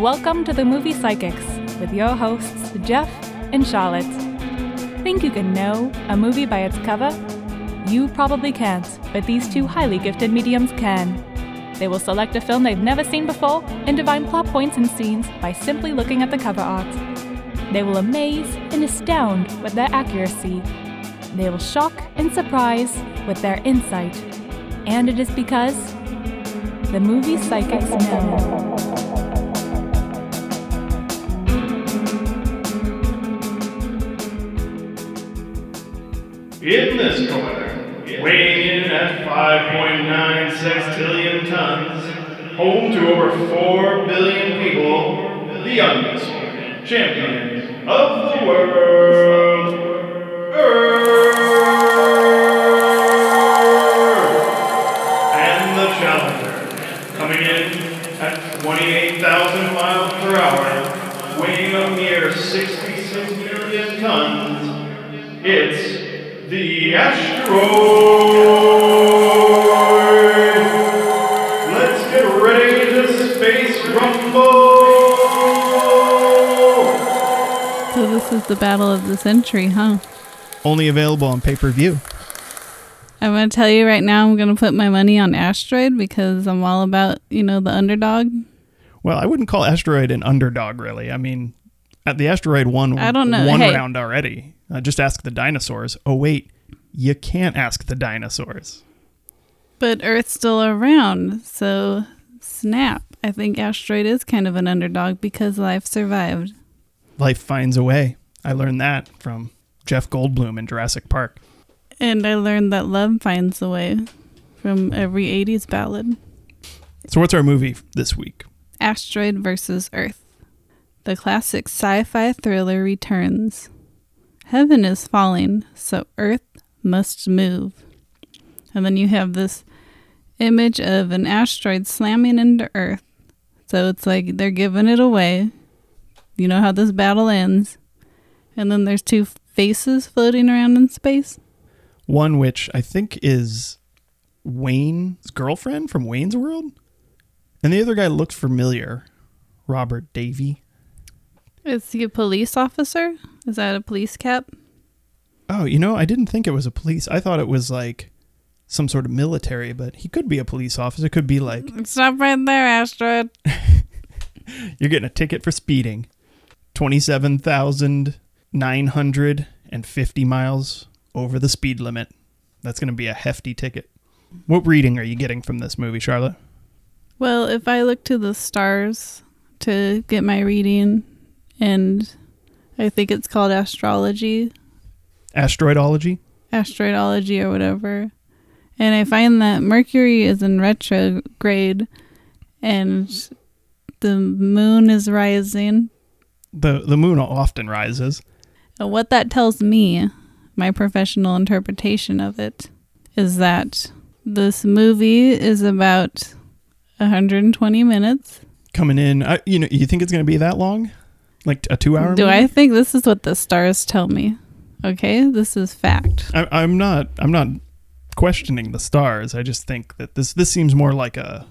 Welcome to the Movie Psychics with your hosts, Jeff and Charlotte. Think you can know a movie by its cover? You probably can't, but these two highly gifted mediums can. They will select a film they've never seen before and divine plot points and scenes by simply looking at the cover art. They will amaze and astound with their accuracy. They will shock and surprise with their insight. And it is because the movie psychics know. In this corner, weighing in at 5.9 sextillion tons, home to over 4 billion people, the youngest champion of the world, Earth. The battle of the century, huh? Only available on pay per view. I'm gonna tell you right now. I'm gonna put my money on Asteroid because I'm all about you know the underdog. Well, I wouldn't call Asteroid an underdog, really. I mean, at the Asteroid won I don't know. one Hey. round already. Uh, just ask the dinosaurs. Oh, wait. You can't ask the dinosaurs. But Earth's still around, so snap. I think Asteroid is kind of an underdog because life survived. Life finds a way. I learned that from Jeff Goldblum in Jurassic Park. And I learned that love finds a way from every 80s ballad. So, what's our movie this week? Asteroid versus Earth. The classic sci fi thriller returns. Heaven is falling, so Earth must move. And then you have this image of an asteroid slamming into Earth. So it's like they're giving it away. You know how this battle ends. And then there's two faces floating around in space. One which I think is Wayne's girlfriend from Wayne's World. And the other guy looks familiar Robert Davi. Is he a police officer? Is that a police cap? Oh, you know, I didn't think it was a police. I thought it was like some sort of military, but he could be a police officer. Could be like, mm, Stop right there, asteroid. you're getting a ticket for speeding. 27,950 miles over the speed limit. That's going to be a hefty ticket. What reading are you getting from this movie, Charlotte? Well, if I look to the stars to get my reading, and I think it's called astrology, Asteroidology? asteroidology, or whatever, and I find that Mercury is in retrograde and the moon is rising. The, the moon often rises. And what that tells me, my professional interpretation of it, is that this movie is about 120 minutes. Coming in, I, you know, you think it's going to be that long? Like a two hour Do movie? I think this is what the stars tell me? Okay, this is fact. I, I'm not. I'm not questioning the stars. I just think that this this seems more like a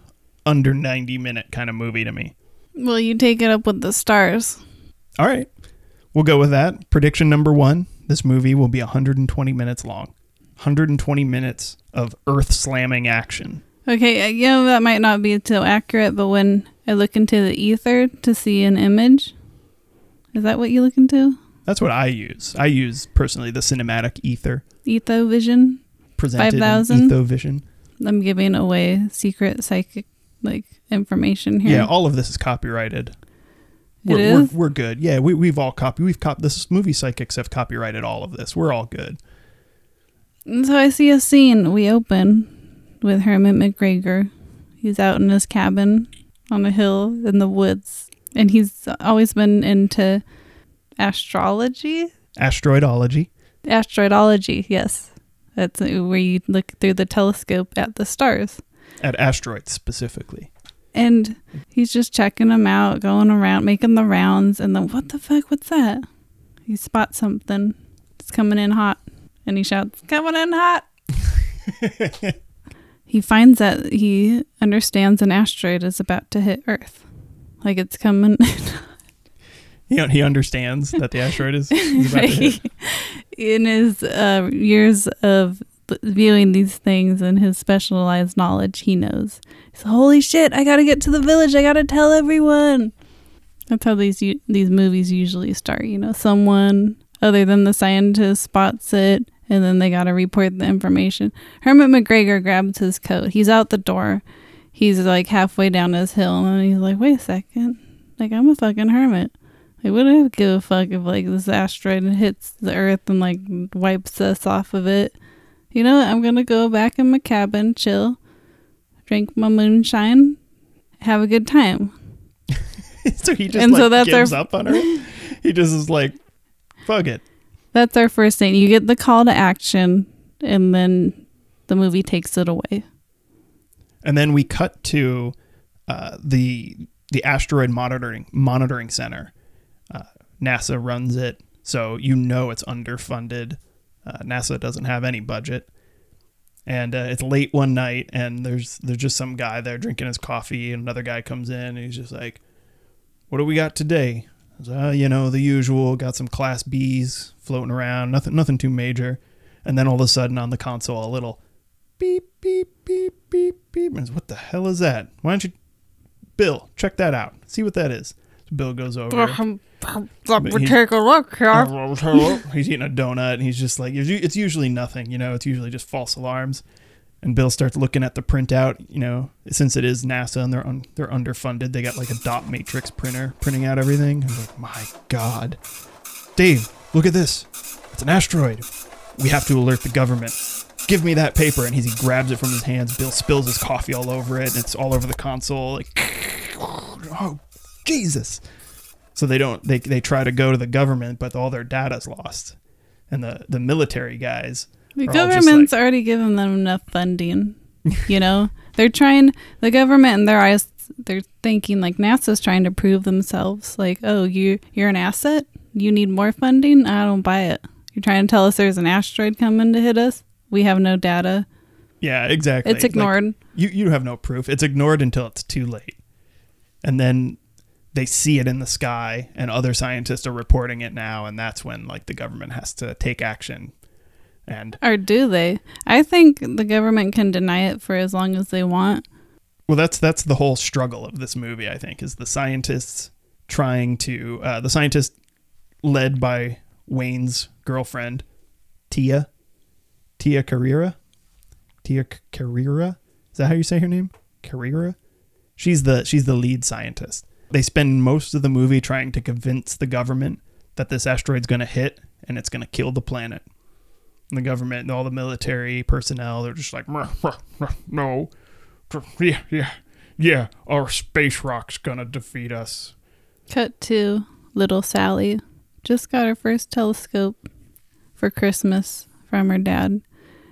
under 90 minute kind of movie to me. Well, you take it up with the stars. All right, we'll go with that. Prediction number one: This movie will be 120 minutes long. 120 minutes of earth slamming action. Okay, uh, you know that might not be so accurate, but when I look into the ether to see an image, is that what you look into? That's what I use. I use personally the cinematic ether Etho vision. presented 5,000? in ethovision. I'm giving away secret psychic like information here. Yeah, all of this is copyrighted. It We're, is? We're, we're good. Yeah, we, we've all copy. We've cop. This movie psychics have copyrighted all of this. We're all good. And so I see a scene. We open with Hermit McGregor. He's out in his cabin on a hill in the woods, and he's always been into astrology, Asteroidology. asteroidology. Yes, that's where you look through the telescope at the stars. at asteroids specifically. And he's just checking them out, going around, making the rounds, and then what the fuck? What's that? He spots something. It's coming in hot, and he shouts, "Coming in hot!" he finds that he understands an asteroid is about to hit Earth. Like it's coming. He he understands that the asteroid is, is about to hit. in his uh, years of viewing these things and his specialized knowledge, he knows. He's holy shit! I gotta get to the village. I gotta tell everyone. That's how these these movies usually start. You know, someone other than the scientist spots it, and then they gotta report the information. Hermit McGregor grabs his coat. He's out the door. He's like halfway down his hill, and he's like, "Wait a second! Like I'm a fucking hermit." Like, what do I give a fuck if like this asteroid hits the Earth and like wipes us off of it? You know, what? I'm gonna go back in my cabin, chill, drink my moonshine, have a good time. so he just And like so that's gives our- up on her. He just is like, fuck it. That's our first thing. You get the call to action, and then the movie takes it away. And then we cut to uh, the the asteroid monitoring monitoring center. Uh, NASA runs it, so you know it's underfunded. Uh, NASA doesn't have any budget, and uh, it's late one night, and there's there's just some guy there drinking his coffee, and another guy comes in, and he's just like, "What do we got today?" Uh, you know, the usual. Got some Class Bs floating around, nothing nothing too major. And then all of a sudden on the console, a little beep beep beep beep beep. And what the hell is that? Why don't you, Bill, check that out. See what that is. So Bill goes over. Let me take a look here. he's eating a donut, and he's just like, it's usually nothing, you know. It's usually just false alarms. And Bill starts looking at the printout, you know, since it is NASA and they're un- they're underfunded, they got like a dot matrix printer printing out everything. I'm like, my God, Dave, look at this. It's an asteroid. We have to alert the government. Give me that paper. And he's, he grabs it from his hands. Bill spills his coffee all over it. And it's all over the console. Like, oh, Jesus. So they don't, they, they try to go to the government, but all their data's lost. And the, the military guys, The are all just government's already given them enough funding. You know, they're trying. The government in their eyes, they're thinking like NASA's trying to prove themselves. Like, oh, you you're an asset. You need more funding. I don't buy it. You're trying to tell us there's an asteroid coming to hit us. We have no data. yeah, exactly. It's Like, ignored. you you have no proof. It's ignored until it's too late. And then they see it in the sky and other scientists are reporting it now and that's when like the government has to take action. And Or do they? I think the government can deny it for as long as they want. well that's that's the whole struggle of this movie I think is the scientists trying to uh, the scientist led by Wayne's girlfriend Tia Tia Carrera Tia Carrera is that how you say her name Carrera she's the she's the lead scientist they spend most of the movie trying to convince the government that this asteroid's going to hit and it's going to kill the planet and the government and all the military personnel they're just like "Ruh, ruh, ruh, no yeah yeah yeah our space rock's going to defeat us Cut to little Sally. Just got her first telescope for Christmas from her dad.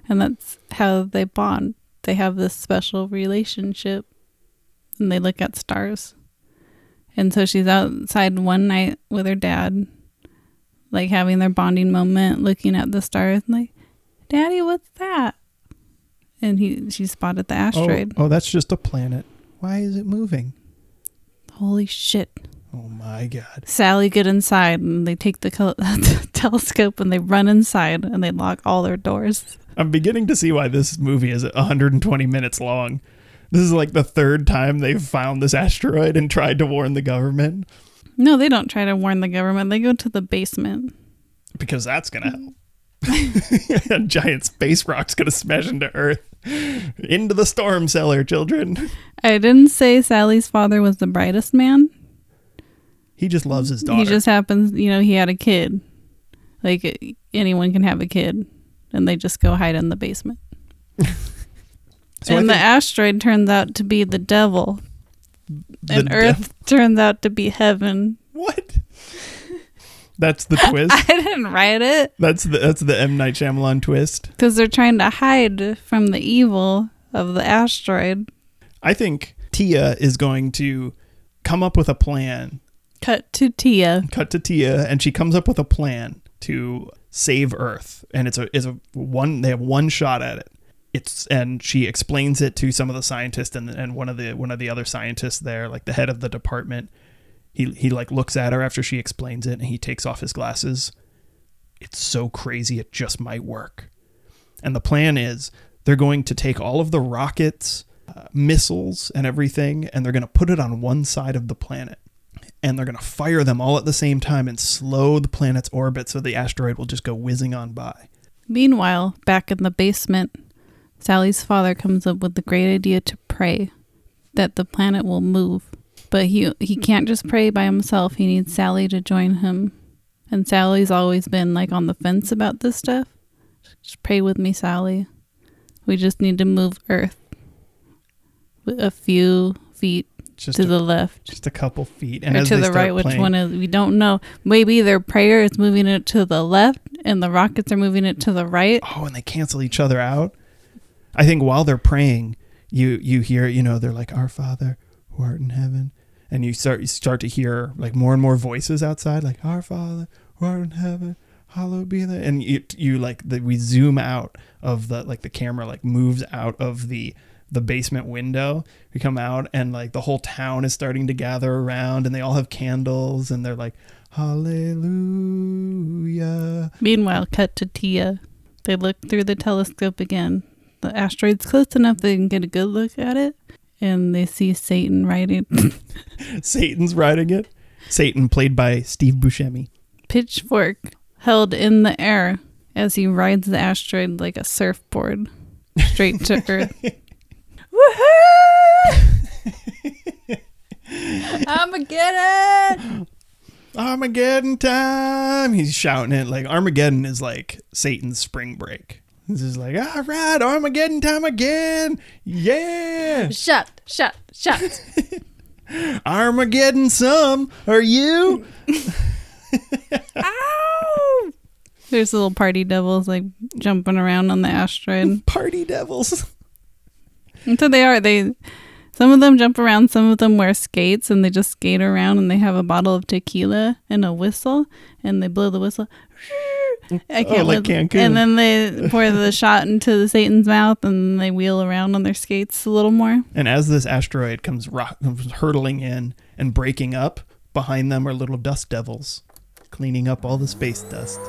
And that's how they bond. They have this special relationship and they look at stars. And so she's outside one night with her dad, like having their bonding moment, looking at the stars, and like, Daddy, what's that? And he she spotted the oh, asteroid. oh that's just a planet why is it moving Holy shit. oh my god Sally get inside and they take the col- telescope and they run inside and they lock all their doors. I'm beginning to see why this movie is 120 minutes long. This is like the third time they've found this asteroid and tried to warn the government No, they don't try to warn the government. They go to the basement. because that's going to help. A giant space rock's going to smash into Earth. Into the storm cellar, children. I didn't say Sally's father was the brightest man. He just loves his daughter. He just happens, you know, he had a kid. Like anyone can have a kid. And they just go hide in the basement. So and the asteroid turns out to be the devil. the and dev- Earth turns out to be heaven. What? That's the twist. I didn't write it. That's the that's the M Night Shyamalan twist. because they're trying to hide from the evil of the asteroid. I think Tia is going to come up with a plan Cut to Tia. cut to Tia, and she comes up with a plan to save Earth, and it's a it's a one they have one shot at it. It's and she explains it to some of the scientists and and one of the one of the other scientists there, like the head of the department, he he like looks at her after she explains it and he takes off his glasses. It's so crazy it just might work. And the plan is they're going to take all of the rockets, uh, missiles and everything and they're going to put it on one side of the planet. And they're going to fire them all at the same time and slow the planet's orbit so the asteroid will just go whizzing on by. Meanwhile, back in the basement, Sally's father comes up with the great idea to pray that the planet will move. But he he can't just pray by himself. He needs Sally to join him. And Sally's always been like on the fence about this stuff. Just pray with me, Sally. We just need to move Earth a few feet Just to a, the left just a couple feet and or to the right. Which playing- one is? We don't know. Maybe their prayer is moving it to the left, and the rockets are moving it to the right. oh, and they cancel each other out. I think while they're praying, you you hear, you know, they're like, "Our Father who art in heaven," and you start you start to hear like more and more voices outside, like "Our Father who art in heaven, hallowed be thy," and you you like the, we zoom out of the like the camera like moves out of the the basement window. We come out and like the whole town is starting to gather around, and they all have candles, and they're like, "Hallelujah." Meanwhile, cut to Tia. They look through the telescope again. The asteroid's close enough they can get a good look at it, and they see Satan riding Satan's riding it. Satan, played by Steve Buscemi. pitchfork held in the air as he rides the asteroid like a surfboard straight to Earth. Woohoo! Armageddon! Armageddon time! He's shouting it like Armageddon is like Satan's spring break. This is like, all right, Armageddon time again. Yeah. Shut, shut, shut. Armageddon some. Are you? Ow! There's little party devils like jumping around on the asteroid. Party devils. And so they are. They some of them jump around, some of them wear skates and they just skate around and they have a bottle of tequila and a whistle and they blow the whistle. I Oh, like Cancun. And then they pour the shot into the Satan's mouth and they wheel around on their skates a little more. And as this asteroid comes, rock, comes hurtling in and breaking up, behind them are little dust devils cleaning up all the space dust.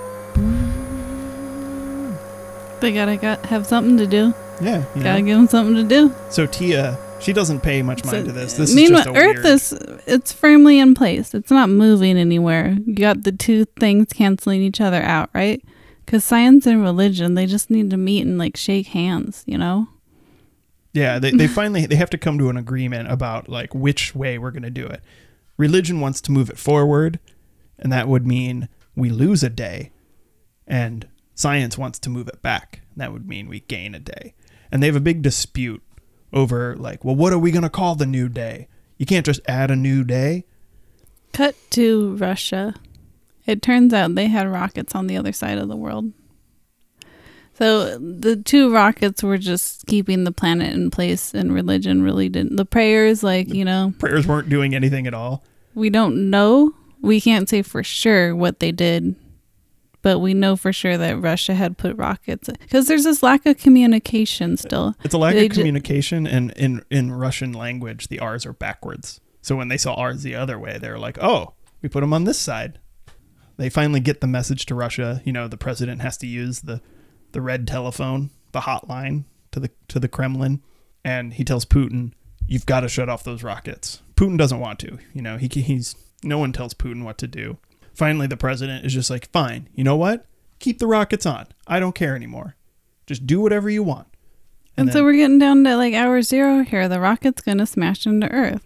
They gotta got, have something to do. Yeah. Gotta know. give them something to do. So Tia, she doesn't pay much mind to this. This meanwhile, is just a Earth weird. is it's firmly in place. It's not moving anywhere. You got the two things canceling each other out, right? Because science and religion, they just need to meet and like shake hands, you know? Yeah, they, they finally they have to come to an agreement about like which way we're gonna do it. Religion wants to move it forward, and that would mean we lose a day, and science wants to move it back. And that would mean we gain a day. And they have a big dispute over like, well, what are we gonna call the new day? You can't just add a new day. Cut to Russia. It turns out they had rockets on the other side of the world. So the two rockets were just keeping the planet in place, and religion really didn't. The prayers, like, you know, Prayers weren't doing anything at all. we don't know. We can't say for sure what they did, but we know for sure that Russia had put rockets because there's this lack of communication still. It's a lack They of ju- communication, and in in Russian language, the R's are backwards. So when they saw R's the other way, they were like, "Oh, we put them on this side." They finally get the message to Russia. You know, the president has to use the the red telephone, the hotline to the to the Kremlin, and he tells Putin, "You've got to shut off those rockets." Putin doesn't want to. You know, he he's no one tells Putin what to do. Finally, the president is just like, "Fine, you know what? Keep the rockets on. I don't care anymore. Just do whatever you want." And, so then- we're getting down to like hour zero here. The rocket's going to smash into Earth.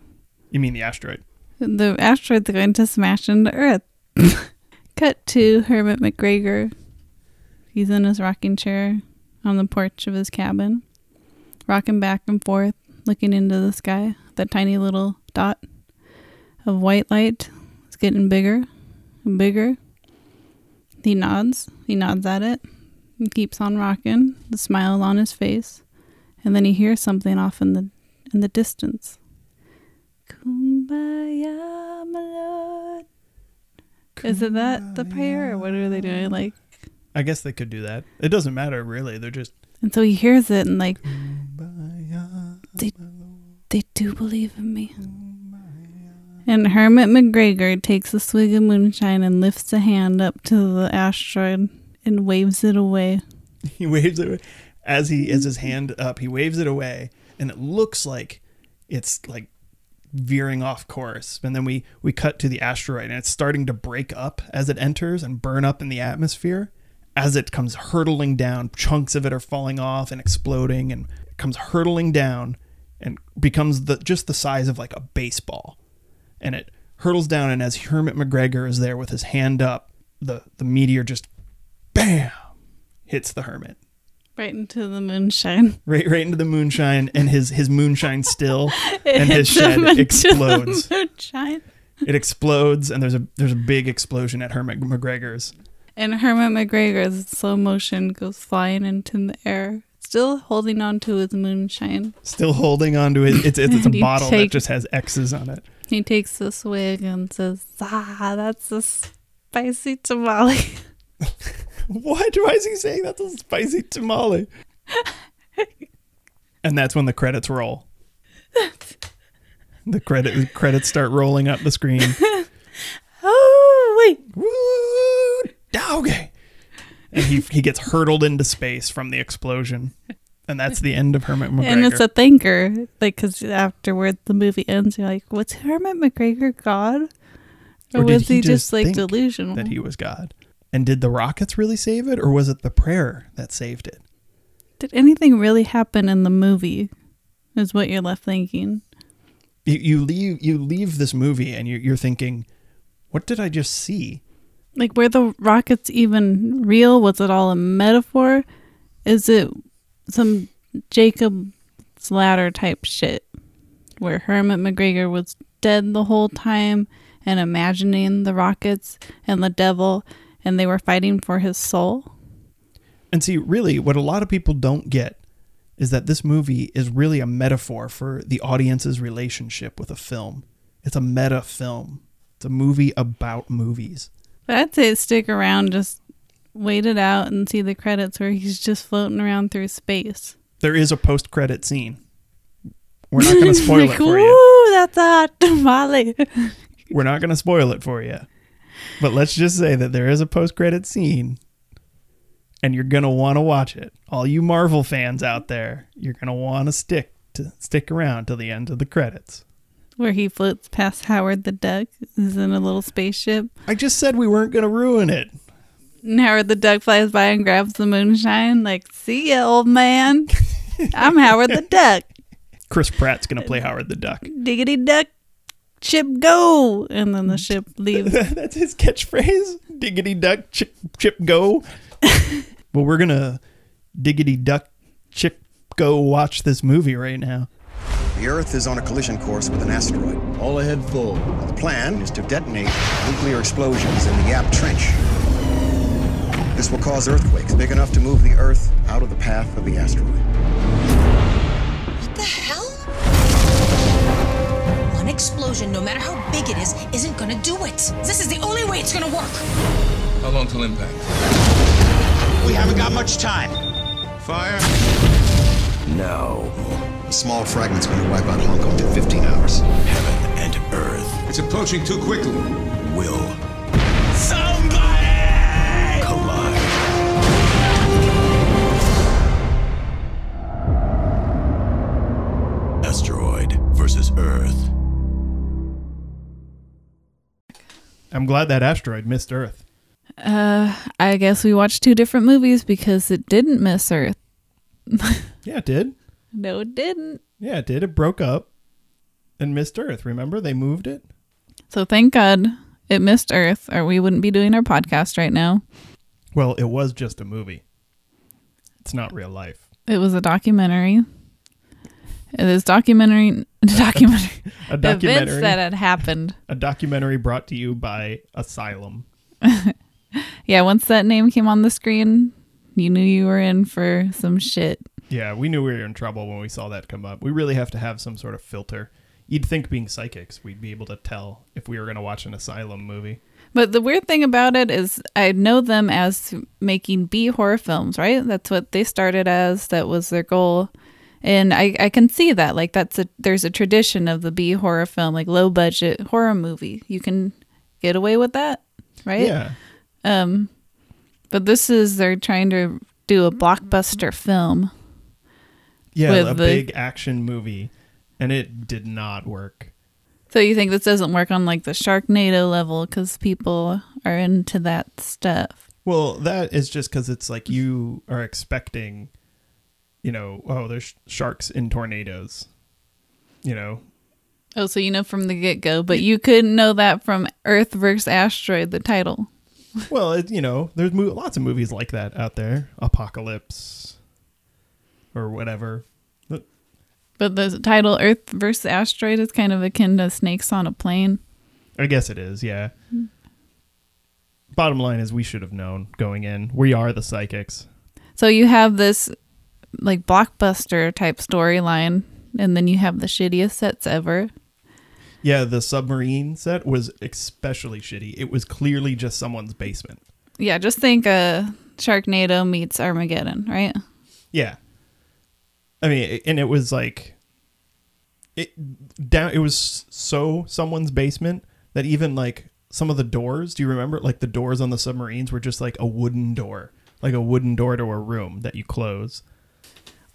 You mean the asteroid? The asteroid's going to smash into Earth. Cut to Hermit McGregor. He's in his rocking chair on the porch of his cabin, rocking back and forth, looking into the sky. That tiny little dot of white light is getting bigger and bigger. He nods. He nods at it and keeps on rocking, the smile on his face. And then he hears something off in the in the distance. Kumbaya, my lord. Is it that the prayer, or what are they doing? Like, I guess they could do that. It doesn't matter really. They're just and so he hears it, and like, they they do believe in me, And Hermit McGregor takes a swig of moonshine and lifts a hand up to the asteroid and waves it away. He waves it away. as he as his hand up. He waves it away, and it looks like it's like veering off course. And then we we cut to the asteroid, and it's starting to break up as it enters and burn up in the atmosphere. As it comes hurtling down, chunks of it are falling off and exploding, and comes hurtling down and becomes the just the size of like a baseball. And it hurtles down, and as Hermit McGregor is there with his hand up, the the meteor just bam hits the hermit Right into the moonshine. right right into the moonshine and his his moonshine still and his shed explodes moonshine. it explodes and there's a there's a big explosion at hermit mcgregor's And Hermit McGregor's slow motion goes flying into the air, still holding on to his moonshine. still holding on to it it's it's, it's a bottle that just has x's on it He takes a swig and says, Ah, that's a spicy tamale. what why is he saying that's a spicy tamale and that's when the credits roll the credit credits start rolling up the screen oh, wait. Woo, doggy. And he he gets hurtled into space from the explosion, and that's the end of Hermit McGregor. And it's a thinker. Like, because afterward the movie ends, you're like, was Hermit McGregor God? Or, Or was he he, just just, like delusional? that he was God. And did the rockets really save it, or was it the prayer that saved it? Did anything really happen in the movie? Is what you're left thinking. You, you leave you leave this movie, and you're, you're thinking, "What did I just see?" Like, were the rockets even real? Was it all a metaphor? Is it some Jacob's ladder type shit where Hermit McGregor was dead the whole time and imagining the rockets and the devil and they were fighting for his soul? And see, really, what a lot of people don't get is that this movie is really a metaphor for the audience's relationship with a film. It's a meta film. It's a movie about movies. But I'd say stick around, just wait it out and see the credits where he's just floating around through space. There is a post-credit scene. We're not going to spoil it like, for you. That's a hot tamale. We're not going to spoil it for you. But let's just say that there is a post-credit scene and you're going to want to watch it. All you Marvel fans out there, you're going to want to stick to stick around till the end of the credits. where he floats past Howard the Duck, is in a little spaceship. I just said we weren't going to ruin it. And Howard the Duck flies by and grabs the moonshine, like, see ya, old man. I'm Howard the Duck. Chris Pratt's going to play Howard the Duck. Diggity duck, ship go. And then the ship leaves. That's his catchphrase. Diggity duck, chip, chip go. well, we're gonna diggity duck, chip go watch this movie right now. The Earth is on a collision course with an asteroid. All ahead full. The plan is to detonate nuclear explosions in the Yap Trench. This will cause earthquakes big enough to move the Earth out of the path of the asteroid. What the hell? One explosion, no matter how big it is, isn't gonna do it. This is the only way it's gonna work. How long till impact? We haven't got much time. Fire? No. A small fragment's going to wipe out Hong Kong in 15 hours. Heaven and earth It's approaching too quickly. will. I'm glad that asteroid missed Earth. Uh, I guess we watched two different movies because it didn't miss Earth. Yeah, it did. No, it didn't. Yeah, it did. It broke up and missed Earth. Remember, they moved it. So thank God it missed Earth, or we wouldn't be doing our podcast right now. Well, it was just a movie. It's not real life. It was a documentary. It is documentary documentary A events documentary. that had happened. a documentary brought to you by Asylum. Yeah, once that name came on the screen, you knew you were in for some shit. Yeah, we knew we were in trouble when we saw that come up. We really have to have some sort of filter. You'd think being psychics, we'd be able to tell if we were going to watch an Asylum movie. But the weird thing about it is I know them as making B horror films, right? That's what they started as. That was their goal. And I, I can see that. Like that's a there's a tradition of the B horror film, like low budget horror movie. You can get away with that, right? Yeah. Um but this is they're trying to do a blockbuster film. Yeah, With a the- big action movie, and it did not work. So you think this doesn't work on like the Sharknado level because people are into that stuff? Well, that is just because it's like you are expecting, you know, oh, there's sharks in tornadoes, you know. Oh, so you know from the get go, but you couldn't know that from Earth vs. Asteroid, the title. Well, it, you know, there's mo- lots of movies like that out there, Apocalypse, or whatever. But But the title Earth vs. Asteroid is kind of akin to Snakes on a Plane. I guess it is, yeah. Bottom line is, we should have known going in. We are the psychics. So you have this like blockbuster type storyline, and then you have the shittiest sets ever. Yeah, the submarine set was especially shitty. It was clearly just someone's basement. Yeah, just think uh Sharknado meets Armageddon, right? Yeah. I mean, and it was like it down it was so someone's basement that even like some of the doors, do you remember like the doors on the submarines were just like a wooden door, like a wooden door to a room that you close.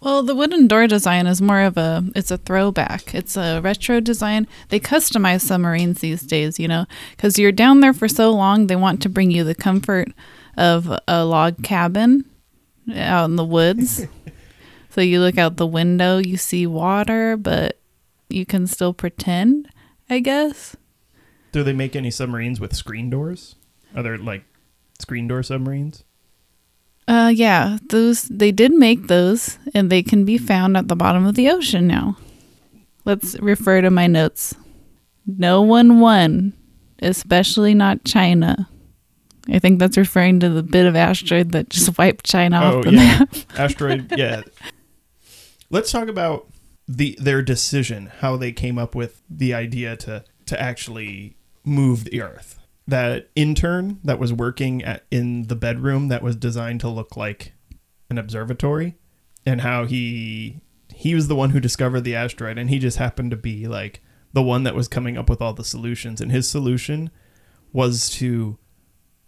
Well, the wooden door design is more of a it's a throwback. It's a retro design. They customize submarines these days, you know, cuz you're down there for so long, they want to bring you the comfort of a log cabin out in the woods. so you look out the window, you see water, but you can still pretend, I guess. Do they make any submarines with screen doors? Are there like screen door submarines? Uh yeah, those they did make those and they can be found at the bottom of the ocean now. Let's refer to my notes. No one won, especially not China. I think that's referring to the bit of asteroid that just wiped China Oh off the yeah, map. asteroid. Yeah. Let's talk about the their decision, how they came up with the idea to to actually move the Earth. That intern that was working at in the bedroom that was designed to look like an observatory, and how he he was the one who discovered the asteroid, and he just happened to be like the one that was coming up with all the solutions. And his solution was to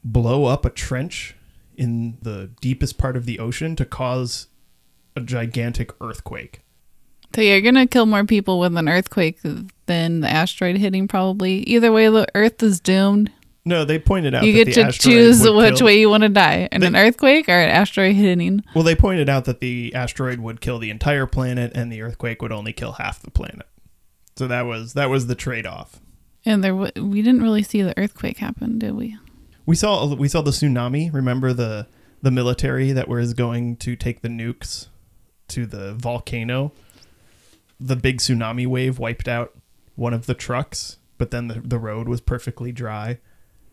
blow up a trench in the deepest part of the ocean to cause a gigantic earthquake. So you're gonna kill more people with an earthquake than the asteroid hitting probably. Either way the earth is doomed. No, they pointed out You get to choose which kill- way you want to die. An, They- an earthquake or an asteroid hitting. Well, they pointed out that the asteroid would kill the entire planet and the earthquake would only kill half the planet. So that was that was the trade-off. And there w- we didn't really see the earthquake happen, did we? We saw we saw the tsunami. Remember the the military that was going to take the nukes to the volcano. The big tsunami wave wiped out one of the trucks, but then the, the road was perfectly dry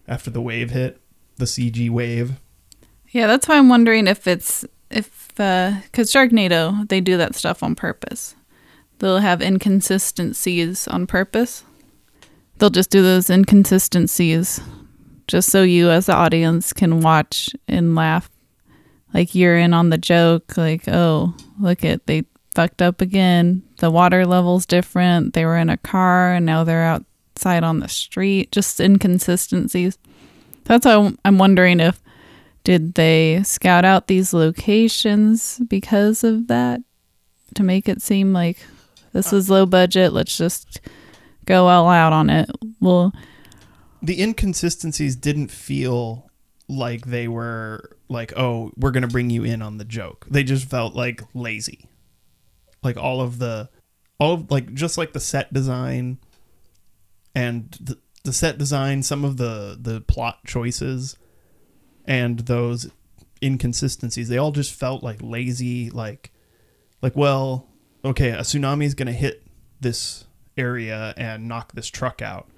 after the wave hit. The CG wave. Yeah, that's why I'm wondering if it's if uh, because Sharknado they do that stuff on purpose. They'll have inconsistencies on purpose. They'll just do those inconsistencies just so you as the audience can watch and laugh. Like you're in on the joke, like, oh, look at they fucked up again. The water level's different. They were in a car and now they're outside on the street. Just inconsistencies. That's why I'm- wondering if did they scout out these locations because of that to make it seem like this is low budget? Let's just go all out on it. Well, the inconsistencies didn't feel like they were like oh we're gonna bring you in on the joke they just felt like lazy like all of the all of like just like the set design and the, the set design some of the the plot choices and those inconsistencies they all just felt like lazy like like well okay a tsunami is gonna hit this area and knock this truck out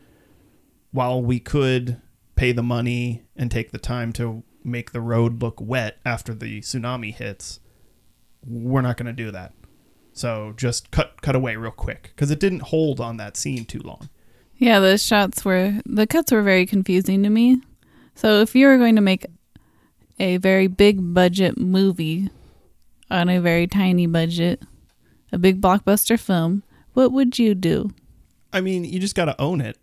while we could pay the money and take the time to make the road look wet after the tsunami hits, we're not going to do that. So just cut cut away real quick because it didn't hold on that scene too long. Yeah, the shots were the cuts were very confusing to me. So if you were going to make a very big budget movie on a very tiny budget, a big blockbuster film, what would you do? I mean, you just got to own it.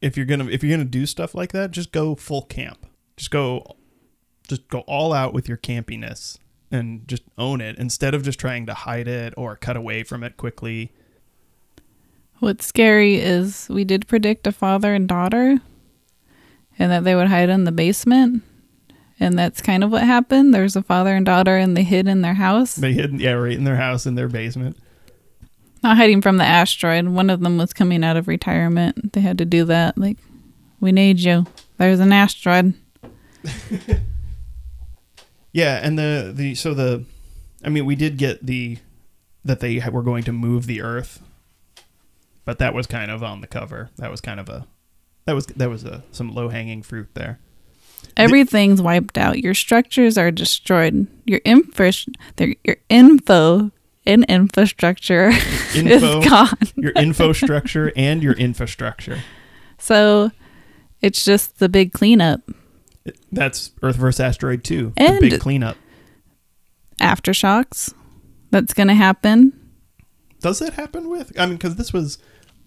If you're gonna if you're gonna do stuff like that, just go full camp. Just go, just go all out with your campiness and just own it instead of just trying to hide it or cut away from it quickly. What's scary is we did predict a father and daughter and that they would hide in the basement. And that's kind of what happened. There's a father and daughter and they hid in their house. They hid, yeah, right in their house in their basement. Not hiding from the asteroid. One of them was coming out of retirement. They had to do that. Like, we need you. There's an asteroid. Yeah, and the the so the, I mean, we did get the that they were going to move the Earth, but that was kind of on the cover. That was kind of a, that was that was a some low hanging fruit there. Everything's wiped out. Your structures are destroyed. Your infra, your info and infrastructure Info, is gone. your infrastructure and your infrastructure. So it's just the big cleanup. That's Earth vs. Asteroid 2. And- the big cleanup. Aftershocks. That's going to happen. Does that happen with? I mean, because this was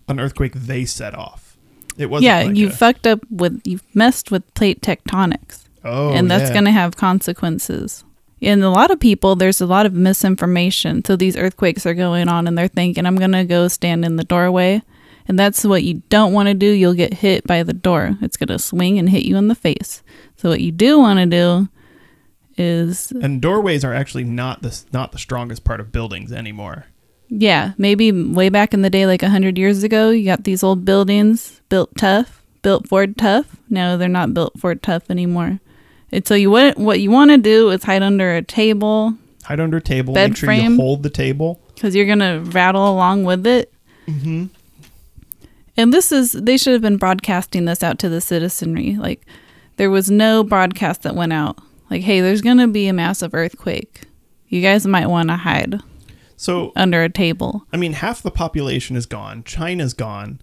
an earthquake they set off. It wasn't. yeah, like you a- fucked up with, you've messed with plate tectonics. Oh, and that's yeah. going to have consequences. And a lot of people, there's a lot of misinformation. So these earthquakes are going on and they're thinking, I'm going to go stand in the doorway. And that's what you don't want to do. You'll get hit by the door. It's going to swing and hit you in the face. So what you do want to do is, And doorways are actually not the not the strongest part of buildings anymore. Yeah, maybe way back in the day, like 100 years ago, you got these old buildings built tough, built Ford tough. No, they're not built Ford tough anymore. And so you what what you want to do is hide under a table, Hide under a table. Bed make sure frame. you hold the table. because you're gonna rattle along with it. Mm-hmm. And this is they should have been broadcasting this out to the citizenry. Like there was no broadcast that went out. Like, hey, there's gonna be a massive earthquake. You guys might want to hide So under a table. I mean, half the population is gone. China's gone,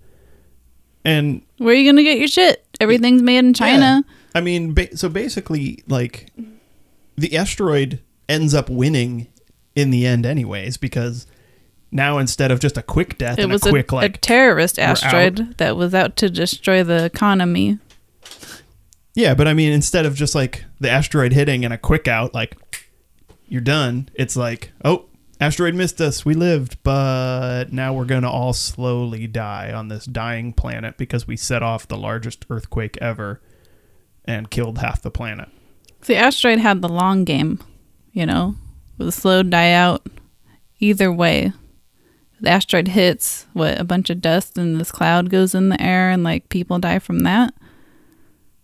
and Where are you gonna get your shit? Everything's made in China. Yeah. I mean, ba- so basically, like the asteroid ends up winning in the end, anyways, because now instead of just a quick death It was a a, quick a like terrorist asteroid that was out to destroy the economy. Yeah, but I mean, instead of just like the asteroid hitting and a quick out, like you're done, it's like, oh, asteroid missed us. We lived, but now we're going to all slowly die on this dying planet because we set off the largest earthquake ever and killed half the planet. The asteroid had the long game, you know, with a slow die out. Either way, the asteroid hits what a bunch of dust and this cloud goes in the air and like people die from that.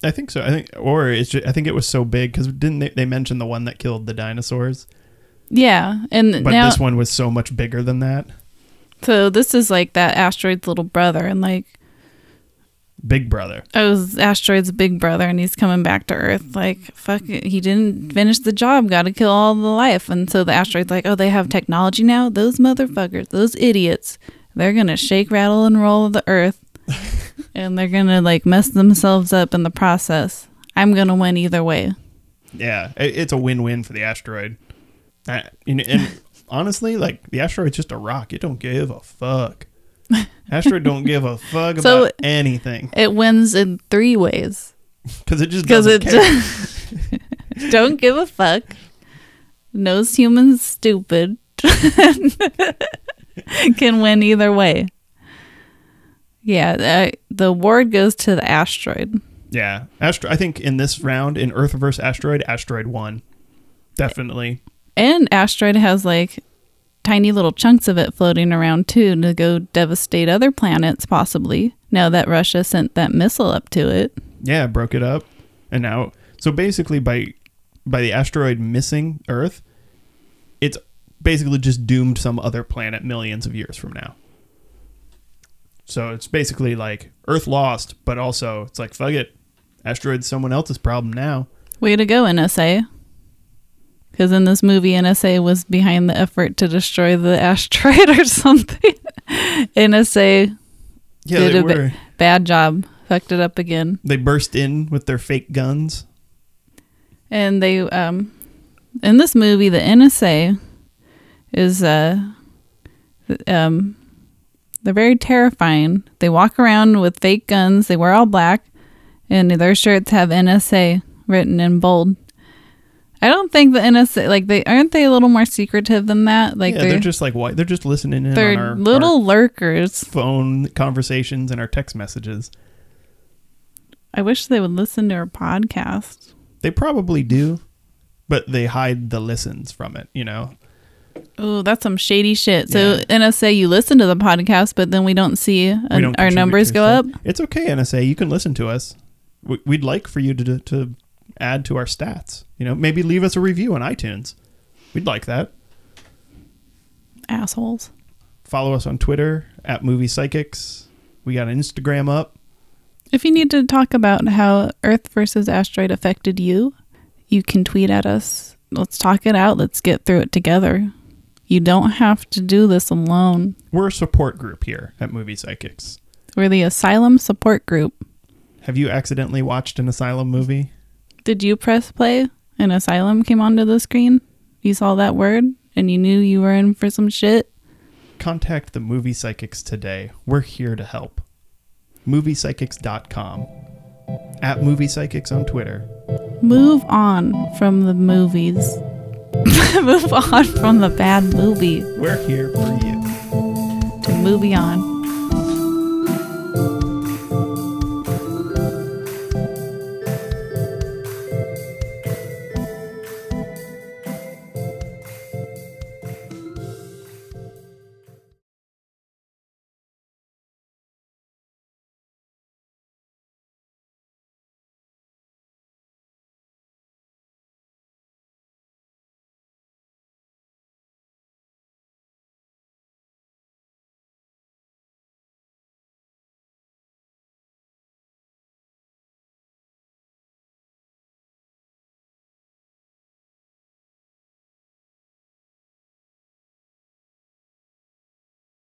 I think so. I think, or it's just, I think it was so big because didn't they, they mention the one that killed the dinosaurs? Yeah, and But now this one was so much bigger than that. so this is like that asteroid's little brother, and like Big Brother. oh, was asteroid's big brother, and he's coming back to Earth. Like fuck, it, he didn't finish the job. Got to kill all the life, and so the asteroid's like, oh, they have technology now. Those motherfuckers, those idiots, they're gonna shake, rattle, and roll the Earth, and they're gonna like mess themselves up in the process. I'm gonna win either way. Yeah, it's a win-win for the asteroid. Uh, and, and honestly, like the asteroid's just a rock. It don't give a fuck. Asteroid don't give a fuck So- about anything It wins in three ways. because it just because it care. don't give a fuck knows humans stupid can win either way yeah uh, the award goes to the asteroid Yeah, Astro- I think in this round in Earth versus Asteroid, Asteroid won. Definitely. And asteroid has like tiny little chunks of it floating around too to go devastate other planets possibly now that russia sent that missile up to it Yeah, broke it up, and now so basically by by the asteroid missing Earth, it's basically just doomed some other planet millions of years from now. So it's basically like Earth lost, but also it's like fuck it, asteroid's someone else's problem now. way to go nsa because in this movie nsa was behind the effort to destroy the asteroid or something nsa Yeah, did a ba- bad job fucked it up again They burst in with their fake guns. and they um in this movie the nsa is uh Um, they're very terrifying. They walk around with fake guns. They wear all black, and their shirts have NSA written in bold. I don't think the NSA like they aren't they a little more secretive than that. Like yeah, they're, they're just like why They're just listening in they're on our little our lurkers. phone conversations and our text messages. I wish they would listen to our podcast. They probably do, but they hide the listens from it. You know, Oh, that's some shady shit. So Yeah. NSA, you listen to the podcast, but then we don't see We don't our numbers go up. It's okay, NSA. You can listen to us. We- We'd like for you to to add to our stats. You know, maybe leave us a review on iTunes. We'd like that. Assholes. Follow us on Twitter at Movie Psychics. We got an Instagram up. If you need to talk about how Earth versus asteroid affected you, you can tweet at us. Let's talk it out. Let's get through it together. You don't have to do this alone. We're a support group here at Movie Psychics. We're the Asylum Support Group. Have you accidentally watched an Asylum movie? Did you press play and Asylum came onto the screen? You saw that word and you knew you were in for some shit? Contact the Movie Psychics today. We're here to help. MoviePsychics.com. At Movie Psychics on Twitter. Move on from the movies. Move on from the bad movie We're here for you. to movie on.